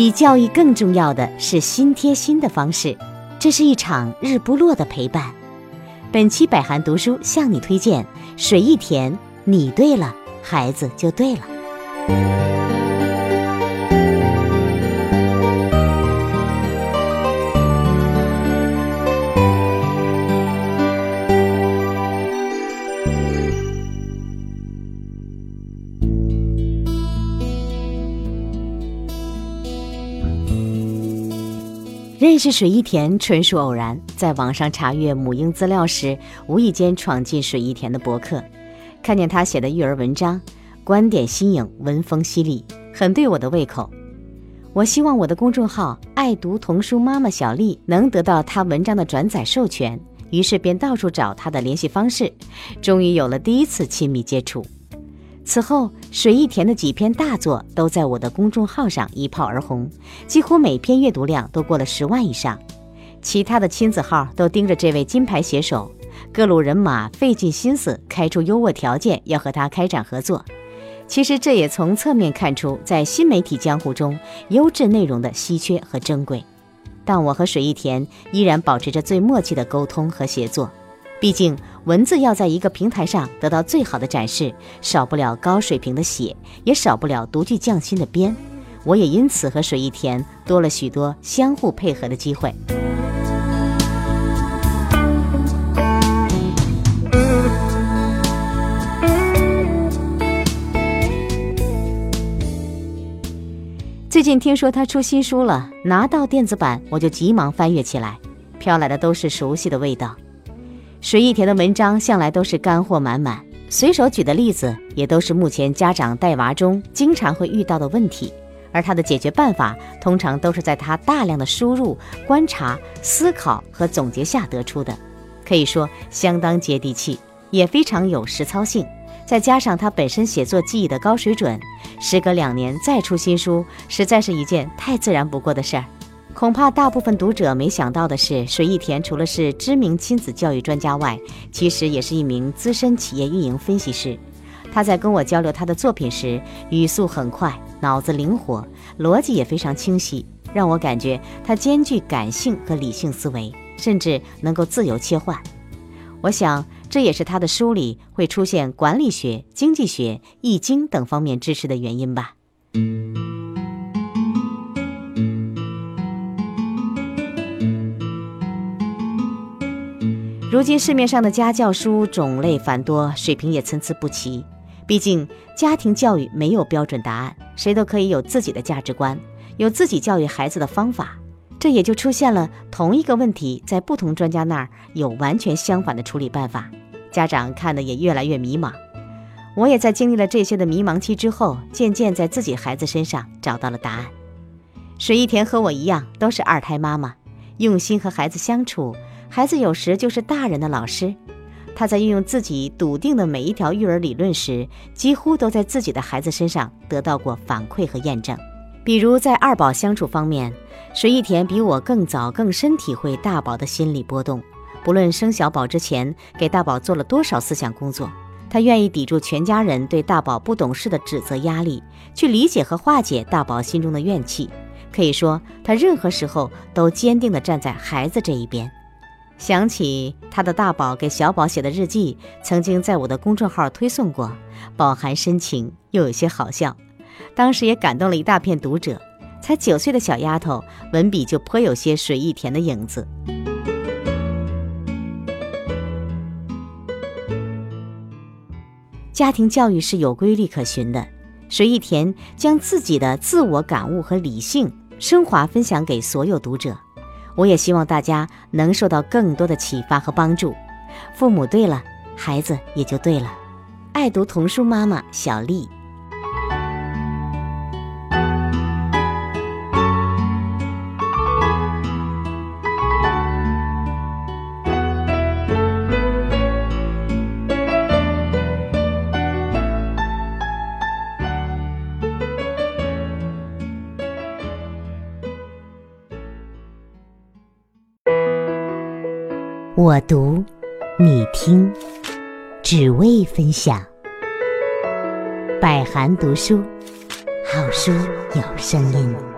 比教育更重要的是心贴心的方式，这是一场日不落的陪伴。本期百寒读书向你推荐水一甜，你对了，孩子就对了。认识水一田纯属偶然，在网上查阅母婴资料时，无意间闯进水一田的博客，看见他写的育儿文章，观点新颖，文风犀利，很对我的胃口。我希望我的公众号“爱读童书妈妈小丽”能得到他文章的转载授权，于是便到处找他的联系方式，终于有了第一次亲密接触。此后，水一田的几篇大作都在我的公众号上一炮而红，几乎每篇阅读量都过了十万以上。其他的亲子号都盯着这位金牌写手，各路人马费尽心思开出优渥条件要和他开展合作。其实这也从侧面看出，在新媒体江湖中，优质内容的稀缺和珍贵。但我和水一田依然保持着最默契的沟通和协作。毕竟，文字要在一个平台上得到最好的展示，少不了高水平的写，也少不了独具匠心的编。我也因此和水一田多了许多相互配合的机会。最近听说他出新书了，拿到电子版我就急忙翻阅起来，飘来的都是熟悉的味道。水一田的文章向来都是干货满满，随手举的例子也都是目前家长带娃中经常会遇到的问题，而他的解决办法通常都是在他大量的输入、观察、思考和总结下得出的，可以说相当接地气，也非常有实操性。再加上他本身写作技艺的高水准，时隔两年再出新书，实在是一件太自然不过的事儿。恐怕大部分读者没想到的是，水一田除了是知名亲子教育专家外，其实也是一名资深企业运营分析师。他在跟我交流他的作品时，语速很快，脑子灵活，逻辑也非常清晰，让我感觉他兼具感性和理性思维，甚至能够自由切换。我想，这也是他的书里会出现管理学、经济学、易经等方面知识的原因吧。如今市面上的家教书种类繁多，水平也参差不齐。毕竟家庭教育没有标准答案，谁都可以有自己的价值观，有自己教育孩子的方法。这也就出现了同一个问题，在不同专家那儿有完全相反的处理办法，家长看的也越来越迷茫。我也在经历了这些的迷茫期之后，渐渐在自己孩子身上找到了答案。水一田和我一样，都是二胎妈妈，用心和孩子相处。孩子有时就是大人的老师，他在运用自己笃定的每一条育儿理论时，几乎都在自己的孩子身上得到过反馈和验证。比如在二宝相处方面，水一田比我更早、更深体会大宝的心理波动。不论生小宝之前给大宝做了多少思想工作，他愿意抵住全家人对大宝不懂事的指责压力，去理解和化解大宝心中的怨气。可以说，他任何时候都坚定地站在孩子这一边。想起他的大宝给小宝写的日记，曾经在我的公众号推送过，饱含深情又有些好笑，当时也感动了一大片读者。才九岁的小丫头，文笔就颇有些水一田的影子。家庭教育是有规律可循的，水一田将自己的自我感悟和理性升华分享给所有读者。我也希望大家能受到更多的启发和帮助。父母对了，孩子也就对了。爱读童书妈妈小丽。我读，你听，只为分享。百寒读书，好书有声音。